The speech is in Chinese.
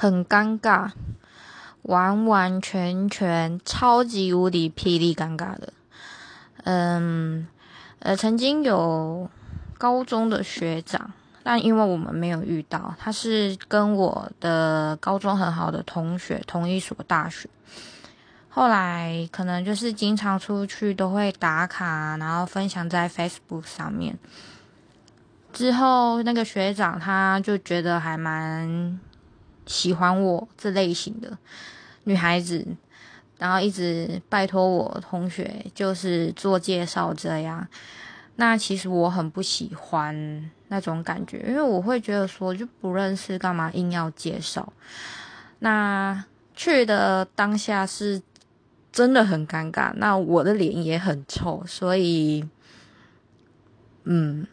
很尴尬，完完全全超级无敌霹雳尴尬的。嗯，呃，曾经有高中的学长，但因为我们没有遇到，他是跟我的高中很好的同学，同一所大学。后来可能就是经常出去都会打卡，然后分享在 Facebook 上面。之后那个学长他就觉得还蛮喜欢我这类型的女孩子，然后一直拜托我同学就是做介绍这样。那其实我很不喜欢那种感觉，因为我会觉得说就不认识干嘛硬要介绍。那去的当下是。真的很尴尬，那我的脸也很臭，所以，嗯，